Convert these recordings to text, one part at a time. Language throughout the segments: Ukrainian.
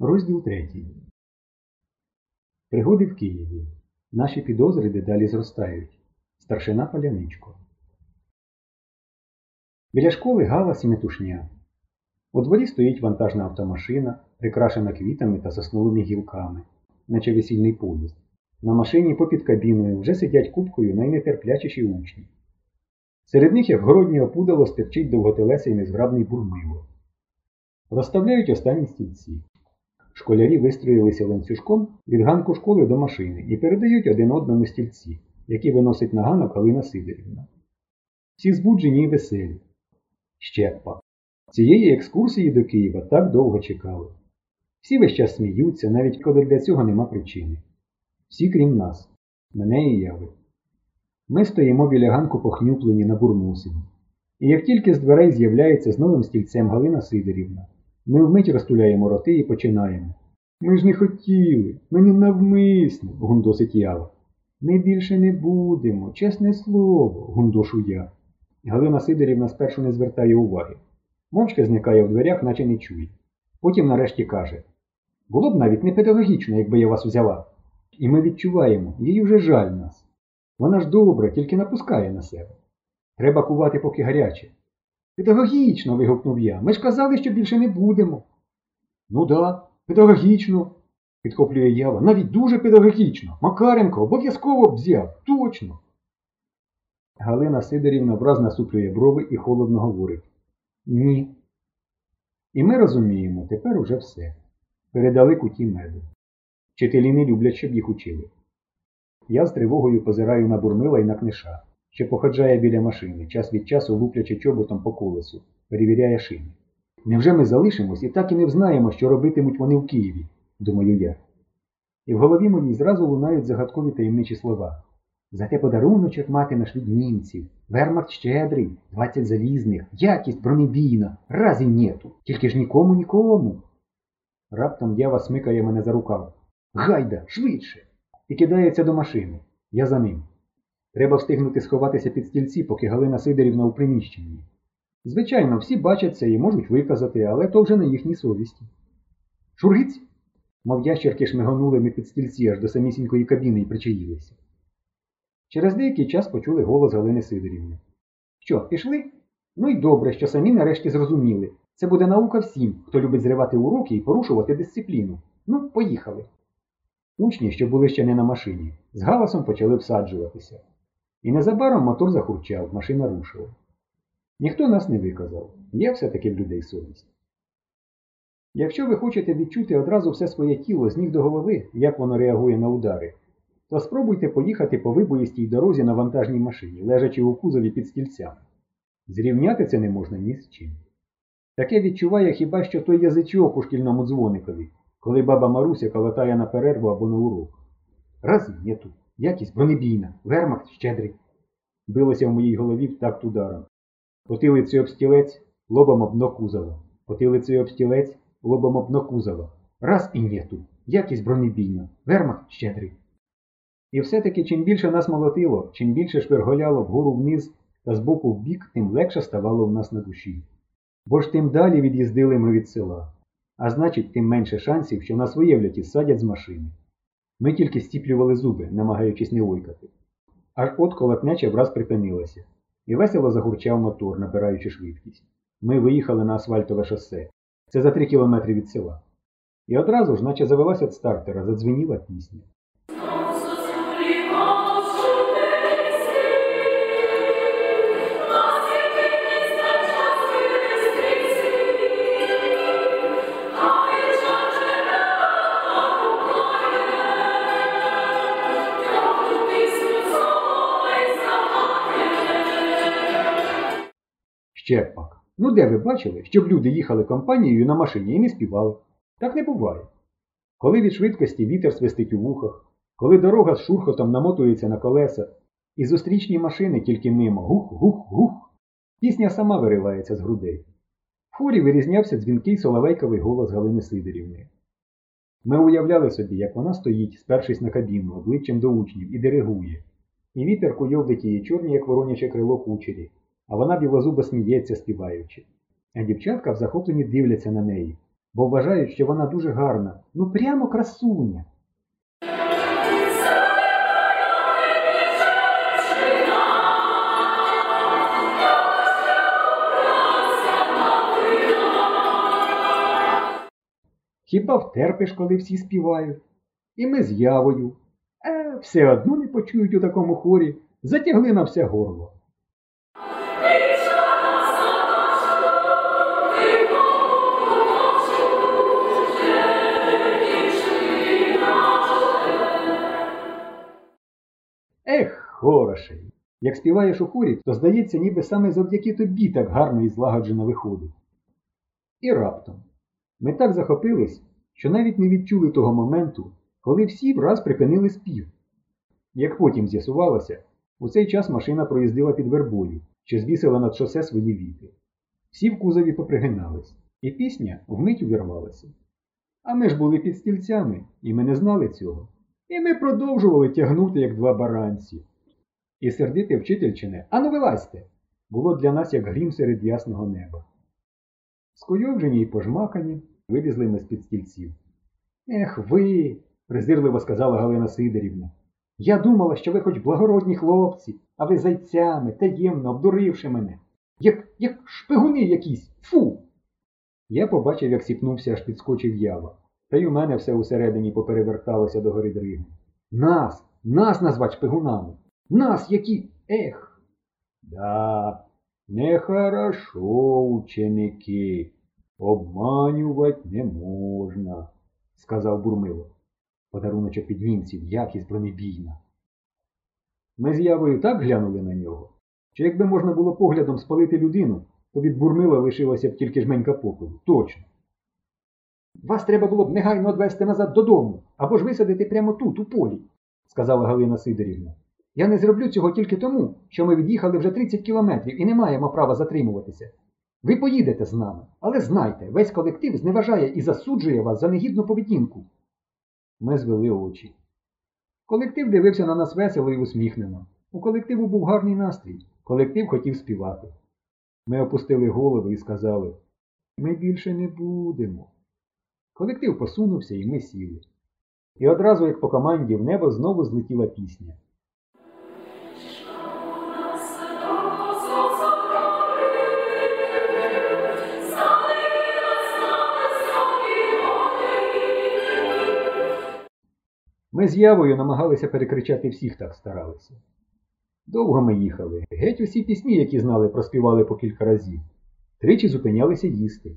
Розділ третій. Пригоди в Києві. Наші підозри дедалі зростають. Старшина Паляничко. Біля школи галас і метушня. У дворі стоїть вантажна автомашина, прикрашена квітами та сосновими гілками, наче весільний поїзд. На машині попід кабіною вже сидять кубкою найнетерплячіші учні. Серед них, як городнє опудало, стерчить довготелесий незграбний бурмило. Розставляють останні стільці. Школярі вистроїлися ланцюжком від ганку школи до машини і передають один одному стільці, які виносить на ганок Галина Сидорівна. Всі збуджені і веселі. Щепа. Цієї екскурсії до Києва так довго чекали. Всі весь час сміються, навіть коли для цього нема причини. Всі крім нас, мене і яви. Ми стоїмо біля ганку похнюплені на бурмусині. І як тільки з дверей з'являється з новим стільцем Галина Сидорівна, ми вмить розтуляємо роти і починаємо. Ми ж не хотіли, ми не навмисно, гундосить ява. Ми більше не будемо, чесне слово, гундошу я. Галина Сидорівна спершу не звертає уваги. Мовчки зникає в дверях, наче не чує. Потім нарешті каже: Було б навіть не педагогічно, якби я вас взяла. І ми відчуваємо, їй вже жаль нас. Вона ж добра, тільки напускає на себе. Треба кувати, поки гаряче. Педагогічно. вигукнув я. Ми ж казали, що більше не будемо. Ну да, педагогічно, підхоплює ява. Навіть дуже педагогічно. Макаренко обов'язково б взяв. Точно. Галина Сидорівна враз насуплює брови і холодно говорить. Ні. І ми розуміємо, тепер уже все. Передали куті меду. Вчителі не люблять, щоб їх учили. Я з тривогою позираю на бурмила і на книша що походжає біля машини, час від часу луплячи чоботом по колесу, перевіряє шини. Невже ми залишимось і так і не взнаємо, що робитимуть вони в Києві, думаю я. І в голові моїй зразу лунають загадкові таємничі слова. Зате подаруночок матимеш від німців, вермахт щедрий, двадцять залізних, якість бронебійна, разі нету, тільки ж нікому нікому. Раптом ява смикає мене за рукав. Гайда, швидше! І кидається до машини. Я за ним. Треба встигнути сховатися під стільці, поки Галина Сидорівна у приміщенні. Звичайно, всі бачать це і можуть виказати, але то вже на їхній совісті. Шургиць? Мов ящерки шмиганули ми під стільці аж до самісінької кабіни і причаїлися. Через деякий час почули голос Галини Сидорівни. Що, пішли? Ну й добре, що самі нарешті зрозуміли. Це буде наука всім, хто любить зривати уроки і порушувати дисципліну. Ну, поїхали. Учні, що були ще не на машині, з галасом почали всаджуватися. І незабаром мотор захурчав, машина рушила. Ніхто нас не виказав, є все-таки в людей совість. Якщо ви хочете відчути одразу все своє тіло з ніг до голови, як воно реагує на удари, то спробуйте поїхати по вибоїстій дорозі на вантажній машині, лежачи у кузові під стільцями. Зрівняти це не можна ні з чим. Таке відчуває хіба що той язичок у шкільному дзвоникові, коли баба Маруся калатає на перерву або на урок. Раз нету. Якість бронебійна, вермахт щедрий. Билося в моїй голові в такт ударом. Потилицею об стілець, лобом об дно кузова. Потилицею об стілець, лобом об дно. Раз і нету. Якість бронебійна, вермахт щедрий. І все-таки чим більше нас молотило, чим більше шверголяло вгору вниз та збоку в бік, тим легше ставало в нас на душі. Бо ж тим далі від'їздили ми від села. А значить, тим менше шансів, що нас виявлять і садять з машини. Ми тільки стіплювали зуби, намагаючись не ойкати. Аж от колотнеча враз припинилася, і весело загурчав мотор, набираючи швидкість. Ми виїхали на асфальтове шосе. Це за три кілометри від села. І одразу ж, наче завелася від стартера, задзвеніла пісня. Ще. Ну де ви бачили, щоб люди їхали компанією на машині і не співали? Так не буває. Коли від швидкості вітер свистить у вухах, коли дорога з шурхотом намотується на колеса, і зустрічні машини тільки мимо гух-гух-гух, пісня сама виривається з грудей. В хорі вирізнявся дзвінкий соловейковий голос Галини Сидорівни. Ми уявляли собі, як вона стоїть, спершись на кабіну, обличчям до учнів, і диригує. І вітер куйовдить її чорні, як вороняче крило кучері, а вона білозубо сміється, співаючи. А дівчатка в захопленні дивляться на неї, бо вважають, що вона дуже гарна, ну прямо красуня. Хіба втерпиш, коли всі співають? І ми з явою. Е, все одно не почують у такому хорі, затягли на все горло. Ех, хороший! Як співаєш у хорі, то здається, ніби саме завдяки тобі так гарно і злагоджено виходить. І раптом ми так захопились, що навіть не відчули того моменту, коли всі враз припинили спів. Як потім з'ясувалося, у цей час машина проїздила під вербою, що звісила над шосе свої віти. Всі в кузові попригинались, і пісня вмить увірвалася. А ми ж були під стільцями, і ми не знали цього. І ми продовжували тягнути, як два баранці. І сердити вчительчине, ану вилазьте, було для нас як грім серед ясного неба. Скойовжені й пожмакані, вилізли ми з-під стільців. Ех ви, презирливо сказала Галина Сидорівна. Я думала, що ви хоч благородні хлопці, а ви зайцями, таємно обдуривши мене. Як як шпигуни якісь. Фу. Я побачив, як сіпнувся, аж підскочив ява. Та й у мене все усередині попереверталося до гори дриги. Нас, нас назвать шпигунами. Нас, які. Ех. Да, нехорошо, ученики. Обманювать не можна, сказав Бурмило. Подаруночок від німців, якість бронебійна. Ми з явою так глянули на нього, що якби можна було поглядом спалити людину, то від бурмила лишилося б тільки жменька попелу. Точно. Вас треба було б негайно одвести назад додому, або ж висадити прямо тут, у полі, сказала Галина Сидорівна. Я не зроблю цього тільки тому, що ми від'їхали вже 30 кілометрів і не маємо права затримуватися. Ви поїдете з нами, але знайте, весь колектив зневажає і засуджує вас за негідну поведінку. Ми звели очі. Колектив дивився на нас весело і усміхнено. У колективу був гарний настрій. Колектив хотів співати. Ми опустили голови і сказали ми більше не будемо. Колектив посунувся і ми сіли. І одразу, як по команді, в небо знову злетіла пісня. Ми з явою намагалися перекричати всіх так старалися. Довго ми їхали, геть усі пісні, які знали, проспівали по кілька разів. Тричі зупинялися їсти.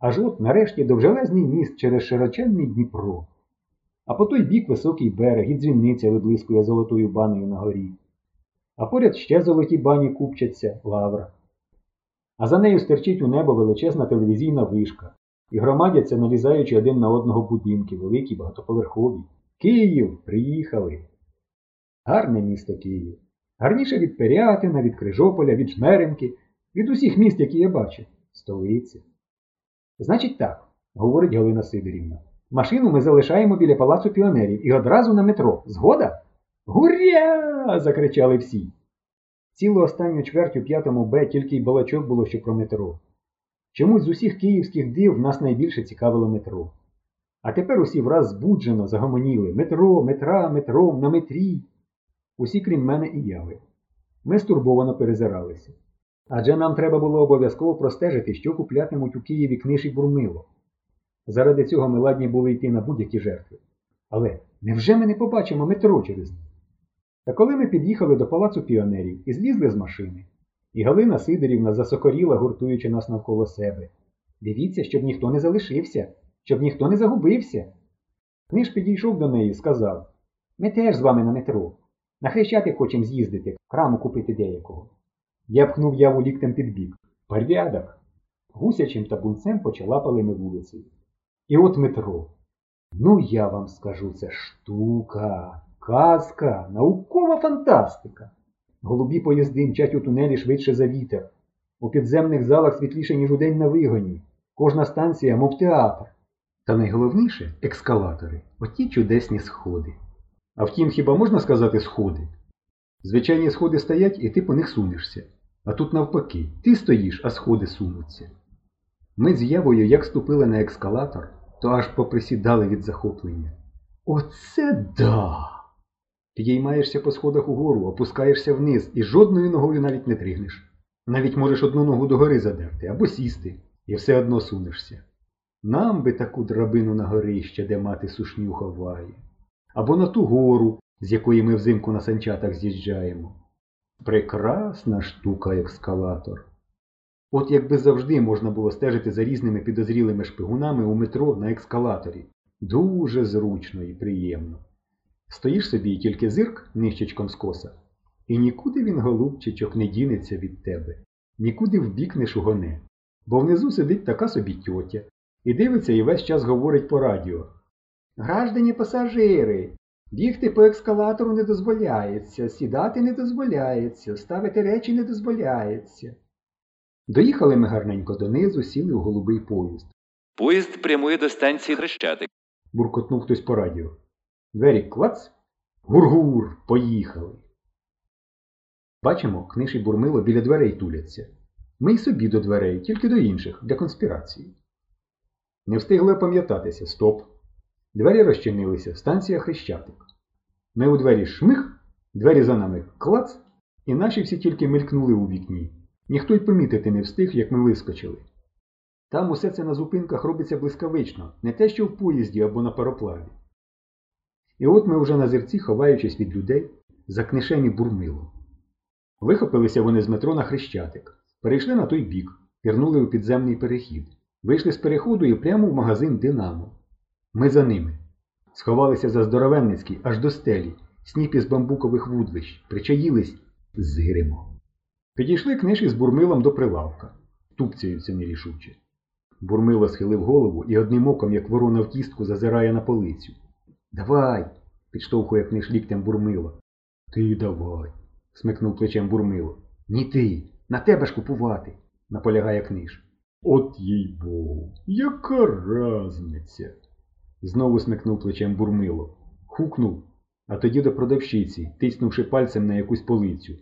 Аж от нарешті довжелезний міст через широченний Дніпро. А по той бік високий берег і дзвінниця виблискує золотою банею на горі. А поряд ще золоті бані купчаться лавра. А за нею стерчить у небо величезна телевізійна вишка і громадяться, налізаючи один на одного будинки, великі багатоповерхові. Київ, приїхали. Гарне місто Київ. Гарніше від Пирятина, від Крижополя, від Жмеренки, від усіх міст, які я бачив. Столиця. Значить так, говорить Галина Сидорівна. Машину ми залишаємо біля палацу піонерів і одразу на метро. Згода? Гуря! закричали всі. Цілу останню чверть у п'ятому Б тільки й балачок було що про метро. Чомусь з усіх київських див нас найбільше цікавило метро. А тепер усі враз збуджено загомоніли метро, метра, метро, на метрі. Усі, крім мене і яви. Ми стурбовано перезиралися. Адже нам треба було обов'язково простежити, що куплятимуть у Києві книж бурмило. Заради цього ми ладні були йти на будь-які жертви. Але невже ми не побачимо метро через них? Та коли ми під'їхали до палацу піонерів і злізли з машини, і Галина Сидорівна засокоріла, гуртуючи нас навколо себе. Дивіться, щоб ніхто не залишився, щоб ніхто не загубився. Книж підійшов до неї і сказав Ми теж з вами на метро. На хрещатик хочемо з'їздити, краму купити деякого. Я пхнув яву ліктем під бік. Порядок. Гусячим табунцем почалапали ми вулицею. І от метро. Ну, я вам скажу, це штука, казка, наукова фантастика. Голубі поїзди мчать у тунелі швидше за вітер. У підземних залах світліше, ніж у день на вигоні. Кожна станція, мов театр. Та найголовніше екскалатори, оті чудесні сходи. А втім, хіба можна сказати сходи? Звичайні сходи стоять і ти по них сунешся. А тут навпаки, ти стоїш, а сходи сунуться. Ми з Євою як ступили на ескалатор, то аж поприсідали від захоплення. Оце да! Підіймаєшся по сходах угору, опускаєшся вниз і жодною ногою навіть не тригнеш. Навіть можеш одну ногу догори задерти або сісти, і все одно сунешся. Нам би таку драбину на горище, де мати сушню ховає, або на ту гору, з якої ми взимку на санчатах з'їжджаємо. Прекрасна штука ескалатор. От якби завжди можна було стежити за різними підозрілими шпигунами у метро на ескалаторі. Дуже зручно і приємно. Стоїш собі і тільки зирк нищечком скоса, і нікуди він, голубчичок, не дінеться від тебе, нікуди вбік не шугоне, бо внизу сидить така собі тьотя і дивиться і весь час говорить по радіо. Граждані пасажири, бігти по ескалатору не дозволяється, сідати не дозволяється, ставити речі не дозволяється. Доїхали ми гарненько донизу, сіли у голубий поїзд. Поїзд прямує до станції Хрещатик. буркотнув хтось по радіо. Двері клац. Гур-гур, поїхали. Бачимо, книж і бурмило біля дверей туляться. Ми й собі до дверей, тільки до інших, для конспірації. Не встигли опам'ятатися. Стоп. Двері розчинилися, станція Хрещатик. Ми у двері шмих, двері за нами клац, і наші всі тільки мелькнули у вікні. Ніхто й помітити не встиг, як ми вискочили. Там усе це на зупинках робиться блискавично, не те, що в поїзді або на пароплаві. І от ми вже на зерці, ховаючись від людей, за книшем і бурмило. Вихопилися вони з метро на Хрещатик, перейшли на той бік, пірнули у підземний перехід, вийшли з переходу і прямо в магазин Динамо. Ми за ними. Сховалися за здоровенницький аж до стелі, сніп із бамбукових вудлищ, причаїлись, зиримо. Підійшли книж із бурмилом до прилавка, тупцяються нерішуче. Бурмило схилив голову і одним оком, як ворона в кістку, зазирає на полицю. Давай, підштовхує книж ліктем бурмило. Ти давай, смикнув плечем бурмило. Ні ти, на тебе ж купувати, наполягає книж. От їй богу, яка разниця? Знову смикнув плечем бурмило. Хукнув, а тоді до продавщиці, тиснувши пальцем на якусь полицю.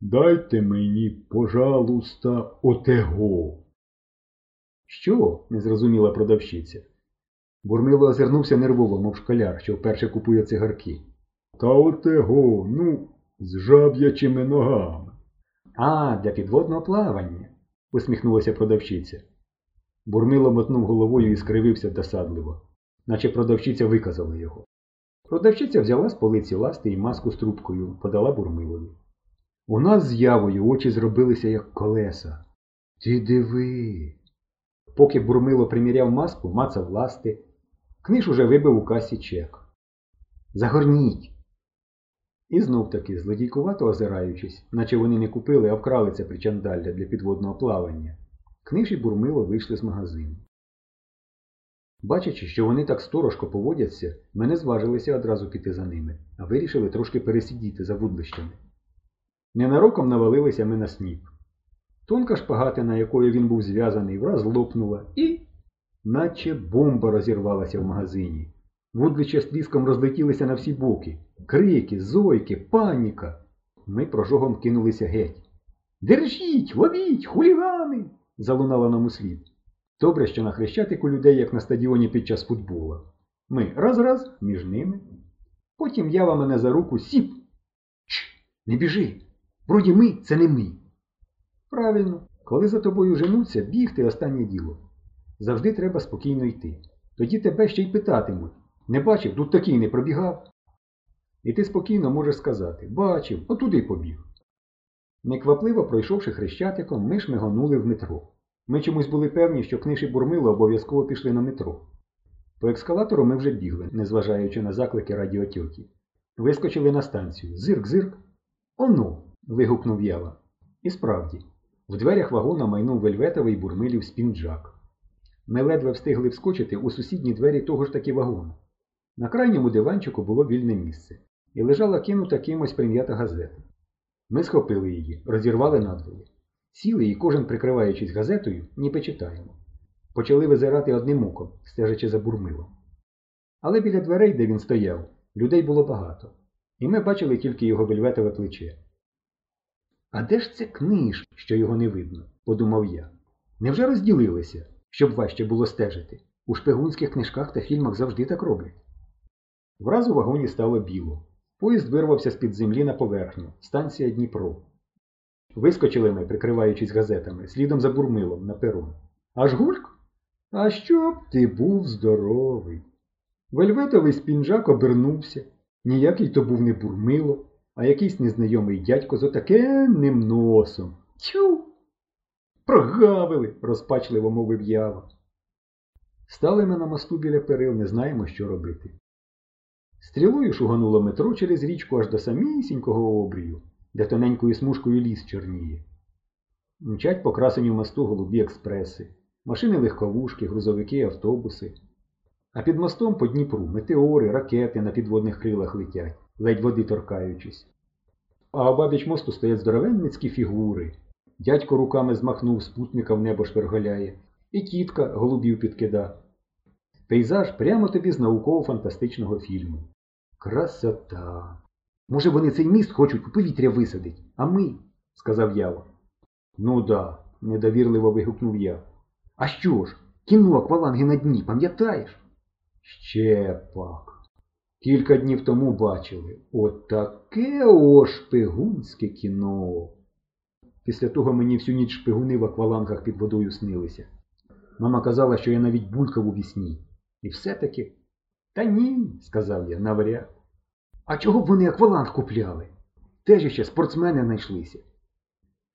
Дайте мені, пожалуйста, отего. Що? не зрозуміла продавщиця. Бурмило озирнувся нервово, мов школяр, що вперше купує цигарки. Та отего, ну, з жаб'ячими ногами. А, для підводного плавання, усміхнулася продавщиця. Бурмило мотнув головою і скривився досадливо, наче продавщиця виказала його. Продавщиця взяла з полиці ласти і маску з трубкою, подала бурмилові. У нас з явою очі зробилися як колеса. Ти диви. Поки бурмило приміряв маску, мацав ласти, книж уже вибив у касі чек. Загорніть. І знов таки, злодійкувато озираючись, наче вони не купили, а вкрали це причандалля для підводного плавання, книж і бурмило вийшли з магазину. Бачачи, що вони так сторожко поводяться, ми не зважилися одразу піти за ними, а вирішили трошки пересидіти за вудлищами. Ненароком навалилися ми на сніп. Тонка шпагатина, якою він був зв'язаний, враз лопнула і, наче бомба розірвалася в магазині. Вудлича з тріском розлетілися на всі боки. Крики, зойки, паніка. Ми прожогом кинулися геть. Держіть, ловіть, хулігани! залунало нам услід. Добре, що на хрещатику людей, як на стадіоні під час футбола. Ми раз-раз між ними. Потім ява мене за руку сіп. Чш, не біжи. Вроді ми це не ми. Правильно, коли за тобою женуться, бігти останнє діло. Завжди треба спокійно йти. Тоді тебе ще й питатимуть. Не бачив, тут такий не пробігав. І ти спокійно можеш сказати бачив, отуди побіг. Неквапливо пройшовши хрещатиком, ми шмигонули в метро. Ми чомусь були певні, що книж і обов'язково пішли на метро. По ескалатору ми вже бігли, незважаючи на заклики радіотьоті. Вискочили на станцію. Зирк-зирк. Оно. вигукнув ява. І справді, в дверях вагона майнув вельветовий бурмилів спінджак. Ми ледве встигли вскочити у сусідні двері того ж таки вагона. На крайньому диванчику було вільне місце, і лежала кинута кимось прим'ята газета. Ми схопили її, розірвали надвоє. Сіли і кожен, прикриваючись газетою, ніби читаємо. Почали визирати одним оком, стежачи за бурмилом. Але біля дверей, де він стояв, людей було багато, і ми бачили тільки його вельветове плече. А де ж це книж, що його не видно? подумав я. Невже розділилися? щоб важче було стежити. У шпигунських книжках та фільмах завжди так роблять. Враз у вагоні стало біло. Поїзд вирвався з-під землі на поверхню. Станція Дніпро. Вискочили ми, прикриваючись газетами, слідом за бурмилом на перон. Аж гульк? А щоб ти був здоровий. Вельветовий спінжак обернувся. Ніякий то був не бурмило, а якийсь незнайомий дядько з отакенним носом. Тю. Прогавили, розпачливо мовив ява. Стали ми на мосту біля перил, не знаємо, що робити. Стрілою шугануло метро через річку аж до самісінького обрію, де тоненькою смужкою ліс чорніє. Мчать покрасені в мосту голубі експреси, машини легковушки, грузовики, автобуси. А під мостом по Дніпру метеори, ракети на підводних крилах летять, ледь води торкаючись. А обабіч мосту стоять здоровенницькі фігури. Дядько руками змахнув, спутника в небо шверголяє, і тітка голубів підкида. Пейзаж прямо тобі з науково-фантастичного фільму. Красота! Може, вони цей міст хочуть у повітря висадить, а ми, сказав Ява. Ну да, недовірливо вигукнув я. А що ж, кіно акваланги на дні, пам'ятаєш? Ще пак. Кілька днів тому бачили. Отаке о шпигунське кіно. Після того мені всю ніч шпигуни в аквалангах під водою снилися. Мама казала, що я навіть булькав у вісні. І все-таки. Та ні, сказав я, навряд. А чого б вони акваланг купляли? Теж ще спортсмени знайшлися.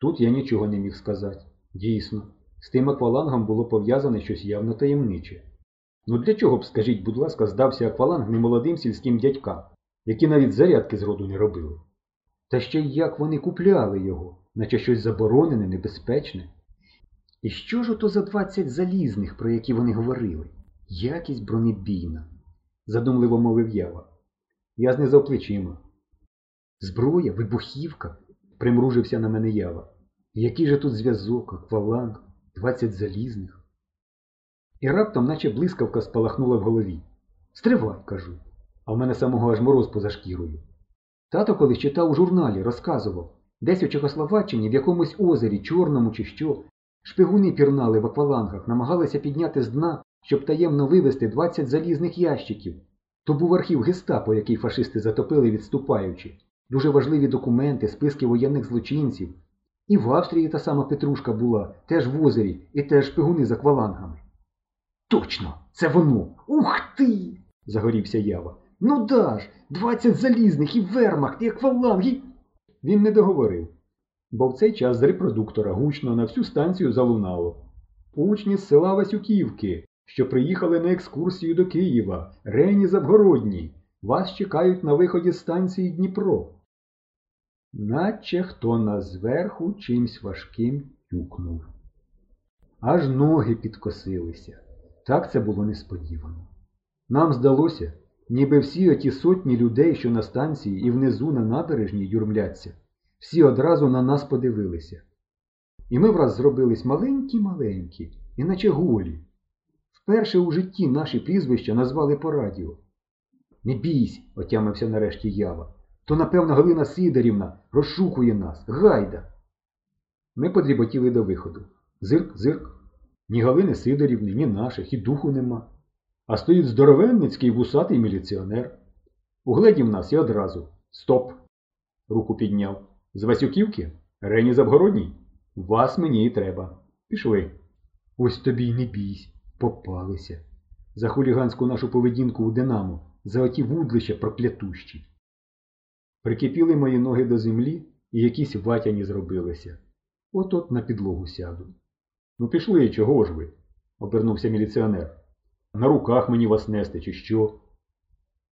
Тут я нічого не міг сказати. Дійсно, з тим аквалангом було пов'язане щось явно таємниче. Ну для чого б, скажіть, будь ласка, здався акваланг немолодим сільським дядькам, які навіть зарядки з роду не робили? Та ще й як вони купляли його, наче щось заборонене, небезпечне. І що ж ото за двадцять залізних, про які вони говорили? Якість бронебійна, задумливо мовив Ява. Я знизав плечима. Зброя, вибухівка, примружився на мене Ява. Який же тут зв'язок, акваланг, двадцять залізних? І раптом, наче блискавка, спалахнула в голові. Стривай, кажу, а в мене самого аж мороз поза шкірою. Тато колись читав у журналі, розказував, десь у Чехословаччині в якомусь озері, чорному чи що, шпигуни пірнали в аквалангах, намагалися підняти з дна, щоб таємно вивезти 20 залізних ящиків. То був архів гестапо, який фашисти затопили, відступаючи. Дуже важливі документи, списки воєнних злочинців. І в Австрії та сама Петрушка була, теж в озері, і теж шпигуни з аквалангами. Точно, це воно. Ух ти! загорівся ява. Ну да ж, двадцять залізних і вермахт, і акваланг, і... Він не договорив, бо в цей час з репродуктора гучно на всю станцію залунало. Учні з села Васюківки, що приїхали на екскурсію до Києва, Рені Завгородні, вас чекають на виході з станції Дніпро. Наче хто нас зверху чимсь важким тюкнув. Аж ноги підкосилися. Так це було несподівано. Нам здалося, ніби всі оті сотні людей, що на станції і внизу на набережній юрмляться, всі одразу на нас подивилися. І ми враз зробились маленькі-маленькі, іначе голі. Вперше у житті наші прізвища назвали по радіо. Не бійсь, отямився нарешті ява. То, напевно, Галина Сидорівна розшукує нас. Гайда. Ми подріботіли до виходу. Зирк, зирк. Ні Галини Сидорівни, ні наших, і духу нема. А стоїть здоровенницький вусатий міліціонер. Угледів нас і одразу. Стоп! Руку підняв. З Васюківки? Рені Завгородній? Вас мені і треба. Пішли. Ось тобі й не бійсь. Попалися. За хуліганську нашу поведінку у Динамо, за оті вудлища проклятущі. Прикипіли мої ноги до землі і якісь ватяні зробилися. От-от на підлогу сяду. Ну пішли, чого ж ви? обернувся міліціонер. На руках мені вас нести, чи що?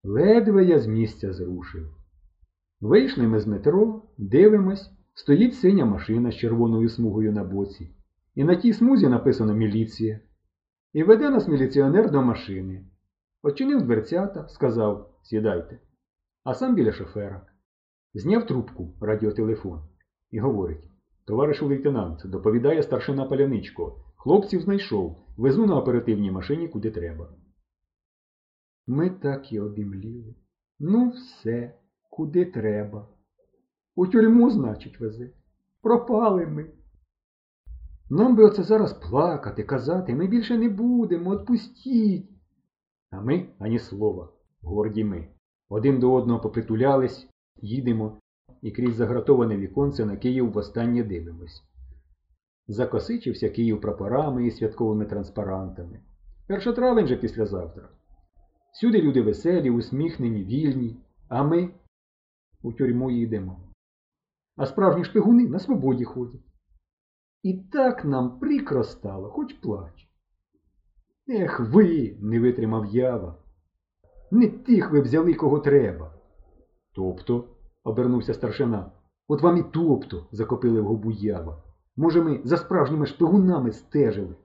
Ледве я з місця зрушив. Вийшли ми з метро, дивимось, стоїть синя машина з червоною смугою на боці. І на тій смузі написано міліція. І веде нас міліціонер до машини. Очинив дверцята, сказав сідайте. А сам біля шофера. Зняв трубку радіотелефон і говорить Товаришу лейтенант, доповідає старшина Паляничко. Хлопців знайшов. Везу на оперативній машині куди треба. Ми так і обімліли. Ну, все, куди треба. У тюрму, значить, везе. Пропали ми. Нам би оце зараз плакати, казати, ми більше не будемо, отпустіть. А ми ані слова, горді ми. Один до одного попритулялись, їдемо і крізь загратоване віконце на Київ востаннє дивимось. Закосичився Київ прапорами і святковими транспарантами. Перша травень же післязавтра. Всюди люди веселі, усміхнені, вільні, а ми у тюрму їдемо. А справжні шпигуни на свободі ходять. І так нам прикро стало, хоч плач. Ех ви, не витримав ява. Не тих ви взяли, кого треба. Тобто, обернувся старшина. От вам і тобто, закопили в губу ява. Може, ми за справжніми шпигунами стежили.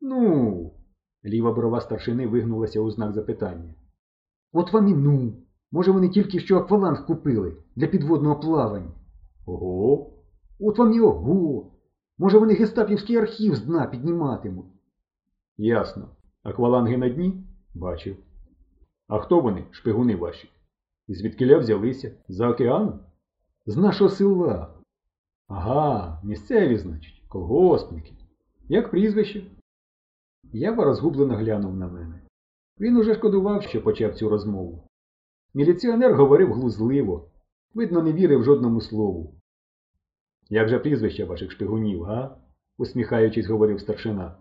Ну, ліва брова старшини вигнулася у знак запитання. От вам і ну. Може, вони тільки що акваланг купили для підводного плавання. Ого. От вам і ого. Може, вони гестапівський архів з дна підніматимуть. Ясно. Акваланги на дні? Бачив. А хто вони, шпигуни ваші? І звідкиля взялися? За океаном? З нашого села. Ага, місцеві, значить, колгоспники. Як прізвище? Ява розгублено глянув на мене. Він уже шкодував, що почав цю розмову. Міліціонер говорив глузливо, видно, не вірив жодному слову. Як же прізвище ваших шпигунів, га? усміхаючись, говорив старшина.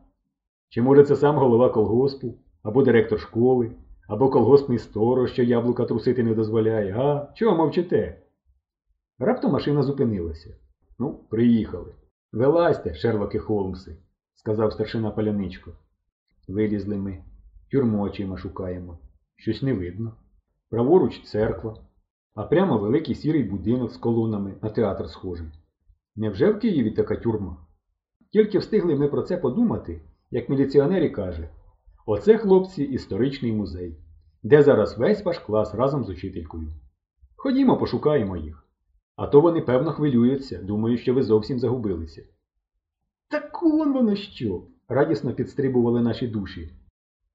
Чи може це сам голова колгоспу, або директор школи, або колгоспний сторож, що яблука трусити не дозволяє, га? Чого мовчите? Раптом машина зупинилася. Ну, приїхали. Вилазьте, Шерлоки Холмси, сказав старшина паляничко. Вилізли ми. Тюрму очима шукаємо. Щось не видно. Праворуч церква, а прямо великий сірий будинок з колонами на театр схожий. Невже в Києві така тюрма? Тільки встигли ми про це подумати, як міліціонері каже, оце, хлопці, історичний музей, де зараз весь ваш клас разом з учителькою. Ходімо, пошукаємо їх. А то вони, певно, хвилюються, думаю, що ви зовсім загубилися. Так он воно що? радісно підстрибували наші душі.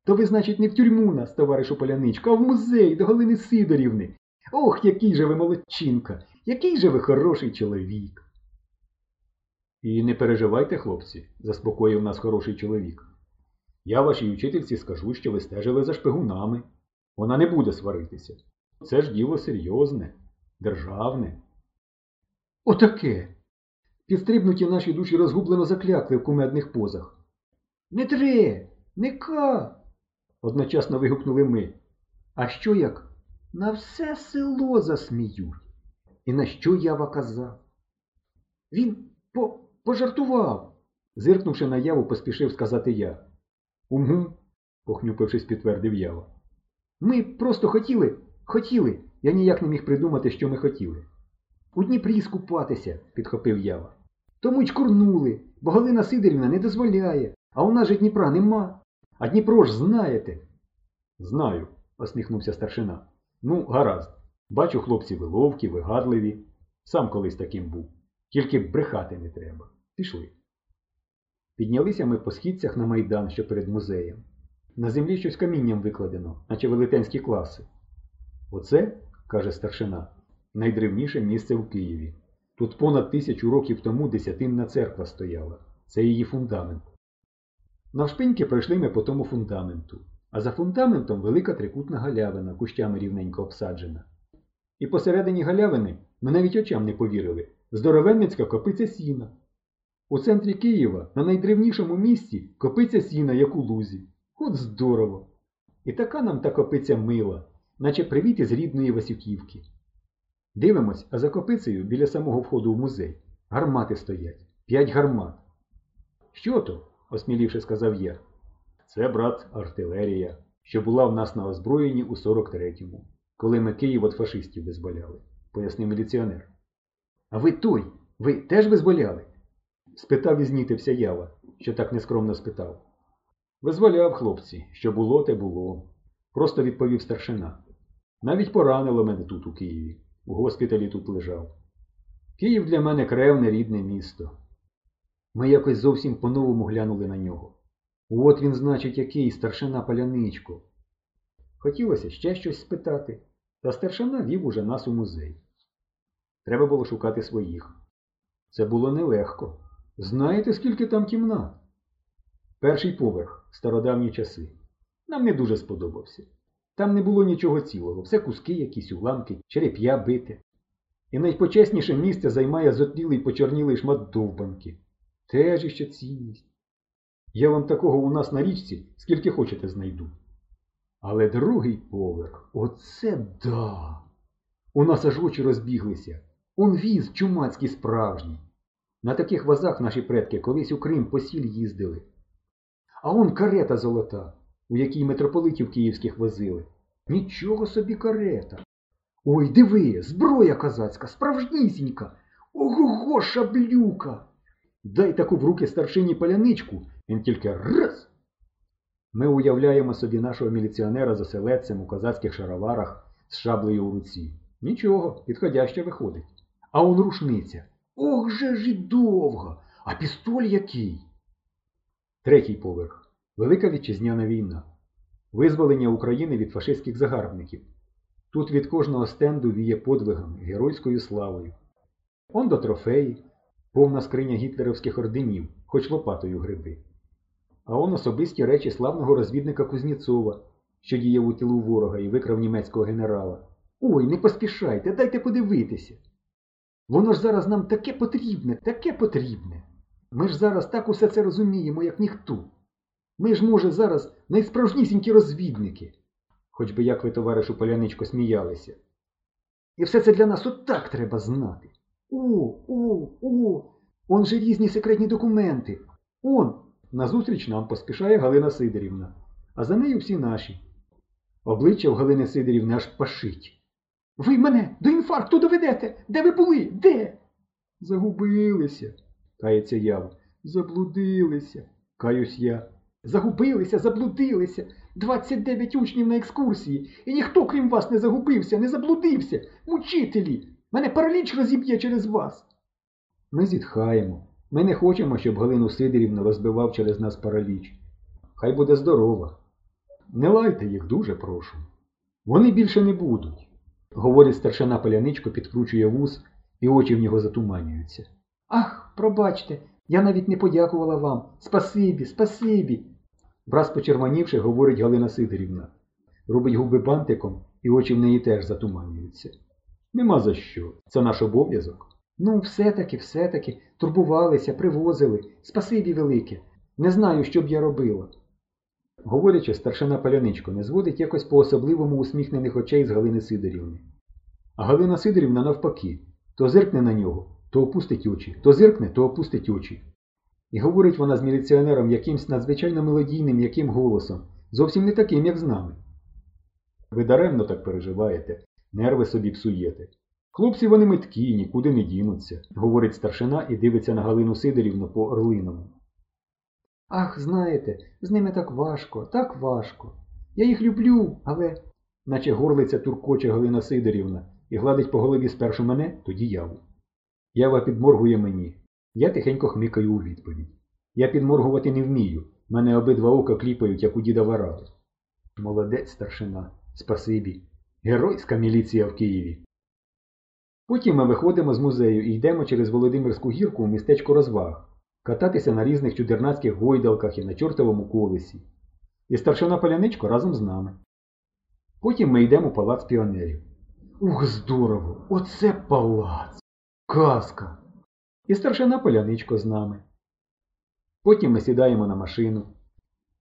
То ви, значить, не в тюрму нас, товаришу Поляничко, а в музей до Галини Сидорівни. Ох, який же ви молодчинка, який же ви хороший чоловік. І не переживайте, хлопці, заспокоїв нас хороший чоловік. Я вашій учительці скажу, що ви стежили за шпигунами. Вона не буде сваритися. Це ж діло серйозне, державне. Отаке. Підстрибнуті наші душі розгублено заклякли в кумедних позах. Не тре, не ка. Одночасно вигукнули ми. А що як? На все село засміють. І на що ява казав? Він по пожартував. Зиркнувши на яву, поспішив сказати я. Угу, похнюпившись, підтвердив ява. Ми просто хотіли, хотіли. Я ніяк не міг придумати, що ми хотіли. У Дніпрі скупатися, підхопив ява. Тому й чкурнули, бо Галина Сидорівна не дозволяє, а у нас же Дніпра нема. А Дніпро ж знаєте. Знаю, посміхнувся старшина. Ну, гаразд. Бачу, хлопці ви ловкі, вигадливі. Сам колись таким був. Тільки брехати не треба. Пішли. Піднялися ми по східцях на майдан, що перед музеєм. На землі щось камінням викладено, наче велетенські класи. Оце, каже старшина, найдревніше місце в Києві. Тут понад тисячу років тому десятинна церква стояла. Це її фундамент. Навшпиньки пройшли ми по тому фундаменту, а за фундаментом велика трикутна галявина, кущами рівненько обсаджена. І посередині галявини ми навіть очам не повірили здоровенницька копиця сіна. У центрі Києва, на найдревнішому місці, копиця сіна, як у лузі. От здорово! І така нам та копиця мила, наче привіт із рідної Васюківки. Дивимось, а за копицею біля самого входу в музей гармати стоять. П'ять гармат. Що то? осмілівши сказав я. Це, брат, артилерія, що була в нас на озброєнні у 43-му, коли ми Київ від фашистів визволяли, пояснив міліціонер. А ви той, ви теж визволяли? Спитав і знітився ява, що так нескромно спитав. Визволяв, хлопці, що було, те було. Просто відповів старшина. Навіть поранило мене тут, у Києві. У госпіталі тут лежав. Київ для мене кревне рідне місто. Ми якось зовсім по-новому глянули на нього. От він, значить, який старшина паляничко. Хотілося ще щось спитати, та старшина вів уже нас у музей. Треба було шукати своїх. Це було нелегко. Знаєте, скільки там кімнат? Перший поверх, стародавні часи. Нам не дуже сподобався. Там не було нічого цілого, все куски, якісь уламки, череп'я бите. І найпочесніше місце займає зотлілий почорнілий шмат довбанки. Теж іще цінність. Я вам такого у нас на річці, скільки хочете знайду. Але другий поверх, оце да! У нас аж очі розбіглися. Он віз чумацький справжній. На таких вазах наші предки колись у Крим по сіль їздили. А он карета золота, у якій митрополитів київських возили. Нічого собі карета. Ой, диви, зброя козацька, справжнісінька. Ого-го, шаблюка. Дай таку в руки старшині паляничку, він тільки раз. Ми уявляємо собі нашого міліціонера за селедцем у козацьких шароварах з шаблею у руці. Нічого, підходяще виходить. А он рушниця. Ох же ж і довго. А пістоль який? Третій поверх. Велика вітчизняна війна. Визволення України від фашистських загарбників. Тут від кожного стенду віє подвигами, геройською славою. Он до трофеї, повна скриня гітлерівських орденів, хоч лопатою гриби. А он особисті речі славного розвідника Кузнєцова, що діяв у тилу ворога і викрав німецького генерала. Ой, не поспішайте, дайте подивитися. Воно ж зараз нам таке потрібне, таке потрібне. Ми ж зараз так усе це розуміємо, як ніхто. Ми ж, може, зараз найсправжнісінькі розвідники. Хоч би як ви, товаришу Поляничко, сміялися. І все це для нас отак треба знати. О, о, о, он же різні секретні документи. Он, назустріч нам поспішає Галина Сидорівна, а за нею всі наші. Обличчя в Галини Сидорівни аж пашить. Ви мене до інфаркту доведете? Де ви були? Де? Загубилися, кається яв. Заблудилися, каюсь я. Загубилися, заблудилися. 29 учнів на екскурсії. І ніхто, крім вас, не загубився, не заблудився. Мучителі! Мене параліч розіб'є через вас. Ми зітхаємо. Ми не хочемо, щоб Галину Сидорівну розбивав через нас параліч. Хай буде здорова. Не лайте їх, дуже прошу. Вони більше не будуть. Говорить старшина Поляничко, підкручує вус, і очі в нього затуманюються. Ах, пробачте, я навіть не подякувала вам. Спасибі, спасибі. Враз почервонівши, говорить Галина Сидорівна. Робить губи бантиком, і очі в неї теж затуманюються. Нема за що. Це наш обов'язок. Ну, все-таки, все-таки, турбувалися, привозили. Спасибі велике. Не знаю, що б я робила. Говорячи, старшина Поляничко не зводить якось по-особливому усміхнених очей з Галини Сидорівни. А Галина Сидорівна навпаки, то зиркне на нього, то опустить очі, то зиркне, то опустить очі. І говорить вона з міліціонером якимсь надзвичайно мелодійним яким голосом, зовсім не таким, як з нами. Ви даремно так переживаєте, нерви собі псуєте. Хлопці вони меткі, нікуди не дінуться, говорить старшина і дивиться на Галину Сидорівну по орлиному. Ах, знаєте, з ними так важко, так важко. Я їх люблю, але. наче горлиця туркоче Галина Сидорівна і гладить по голові спершу мене, тоді яву. Ява підморгує мені. Я тихенько хмикаю у відповідь. Я підморгувати не вмію. Мене обидва ока кліпають, як у діда Варави. Молодець старшина, спасибі. Геройська міліція в Києві. Потім ми виходимо з музею і йдемо через Володимирську гірку у містечко розваг, кататися на різних чудернацьких гойдалках і на чортовому колесі. І старшина Поляничко разом з нами. Потім ми йдемо у палац піонерів. Ух, здорово! Оце палац! Казка! І старшина Поляничко з нами. Потім ми сідаємо на машину.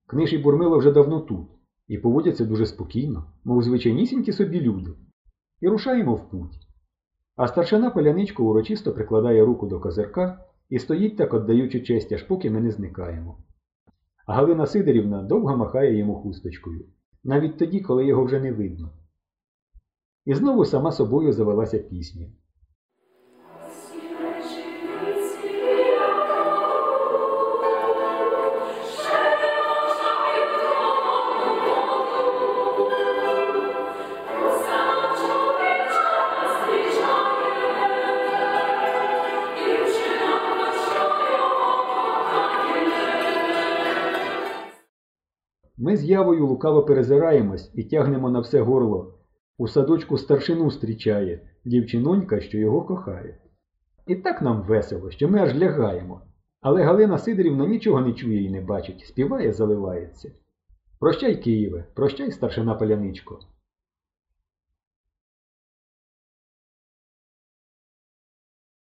Книж і Бурмило вже давно тут і поводяться дуже спокійно, мов звичайнісінькі собі люди. І рушаємо в путь. А старшина Поляничко урочисто прикладає руку до козирка і стоїть так, віддаючи честь, аж поки ми не зникаємо. А Галина Сидорівна довго махає йому хусточкою, навіть тоді, коли його вже не видно. І знову сама собою завелася пісня. Ми з явою лукаво перезираємось і тягнемо на все горло. У садочку старшину зустрічає, дівчинонька, що його кохає. І так нам весело, що ми аж лягаємо. Але Галина Сидорівна нічого не чує і не бачить, співає, заливається. Прощай, Києве, прощай, старшина Поляничко.